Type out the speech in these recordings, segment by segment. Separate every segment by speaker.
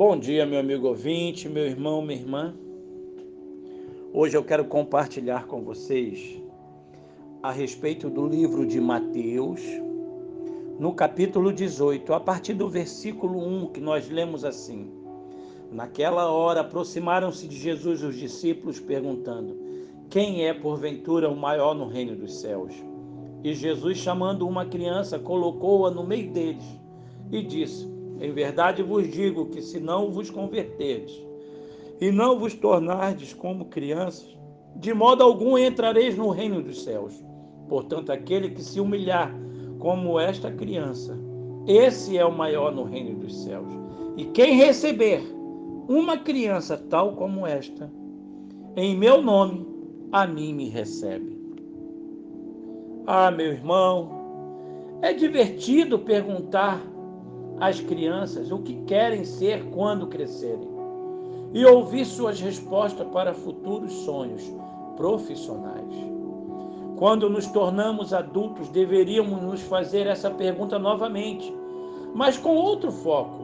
Speaker 1: Bom dia, meu amigo ouvinte, meu irmão, minha irmã. Hoje eu quero compartilhar com vocês a respeito do livro de Mateus, no capítulo 18, a partir do versículo 1, que nós lemos assim: Naquela hora aproximaram-se de Jesus os discípulos, perguntando: Quem é porventura o maior no reino dos céus? E Jesus, chamando uma criança, colocou-a no meio deles e disse: em verdade vos digo que se não vos converterdes e não vos tornardes como crianças, de modo algum entrareis no reino dos céus. Portanto, aquele que se humilhar como esta criança, esse é o maior no reino dos céus. E quem receber uma criança tal como esta, em meu nome, a mim me recebe. Ah, meu irmão, é divertido perguntar às crianças o que querem ser quando crescerem e ouvir suas respostas para futuros sonhos profissionais. Quando nos tornamos adultos, deveríamos nos fazer essa pergunta novamente, mas com outro foco: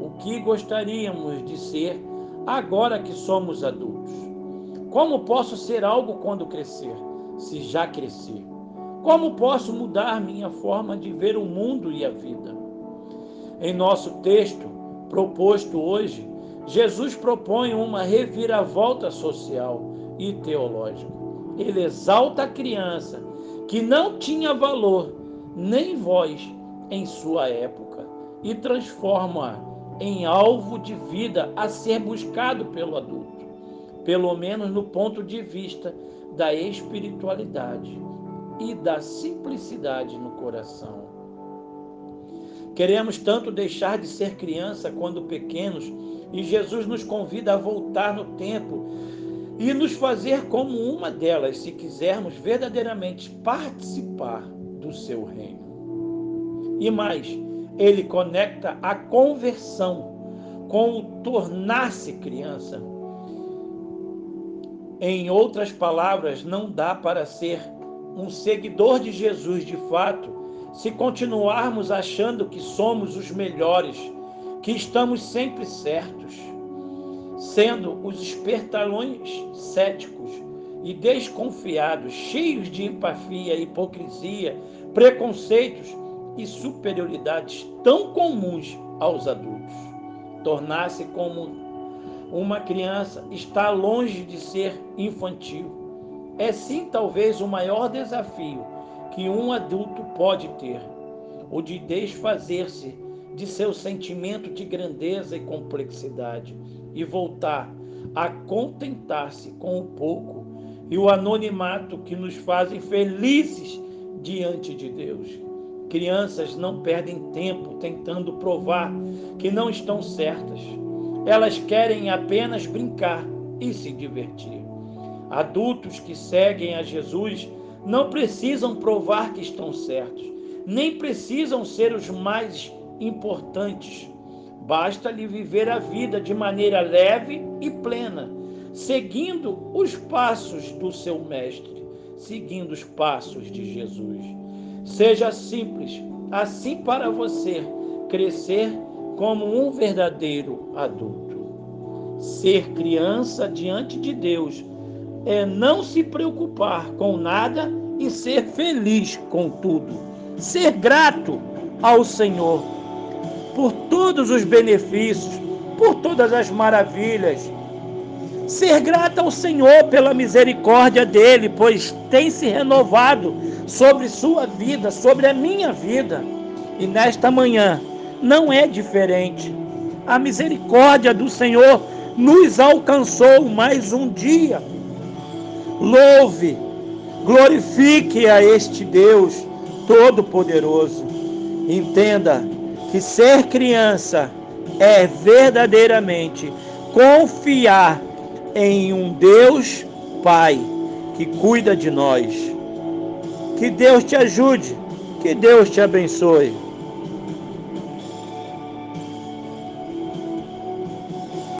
Speaker 1: o que gostaríamos de ser agora que somos adultos? Como posso ser algo quando crescer, se já cresci? Como posso mudar minha forma de ver o mundo e a vida? Em nosso texto proposto hoje, Jesus propõe uma reviravolta social e teológica. Ele exalta a criança que não tinha valor nem voz em sua época e transforma-a em alvo de vida a ser buscado pelo adulto, pelo menos no ponto de vista da espiritualidade e da simplicidade no coração. Queremos tanto deixar de ser criança quando pequenos e Jesus nos convida a voltar no tempo e nos fazer como uma delas, se quisermos verdadeiramente participar do seu reino. E mais, ele conecta a conversão com o tornar-se criança. Em outras palavras, não dá para ser um seguidor de Jesus de fato se continuarmos achando que somos os melhores, que estamos sempre certos, sendo os espertalhões céticos e desconfiados, cheios de empafia, hipocrisia, preconceitos e superioridades tão comuns aos adultos. Tornar-se como uma criança está longe de ser infantil. É sim talvez o maior desafio que um adulto pode ter, o de desfazer-se de seu sentimento de grandeza e complexidade e voltar a contentar-se com o pouco e o anonimato que nos fazem felizes diante de Deus. Crianças não perdem tempo tentando provar que não estão certas. Elas querem apenas brincar e se divertir. Adultos que seguem a Jesus não precisam provar que estão certos, nem precisam ser os mais importantes. Basta-lhe viver a vida de maneira leve e plena, seguindo os passos do seu Mestre, seguindo os passos de Jesus. Seja simples, assim para você crescer como um verdadeiro adulto. Ser criança diante de Deus é não se preocupar com nada e ser feliz com tudo. Ser grato ao Senhor por todos os benefícios, por todas as maravilhas. Ser grato ao Senhor pela misericórdia dele, pois tem se renovado sobre sua vida, sobre a minha vida. E nesta manhã não é diferente. A misericórdia do Senhor nos alcançou mais um dia Louve, glorifique a este Deus Todo-Poderoso. Entenda que ser criança é verdadeiramente confiar em um Deus Pai que cuida de nós. Que Deus te ajude, que Deus te abençoe.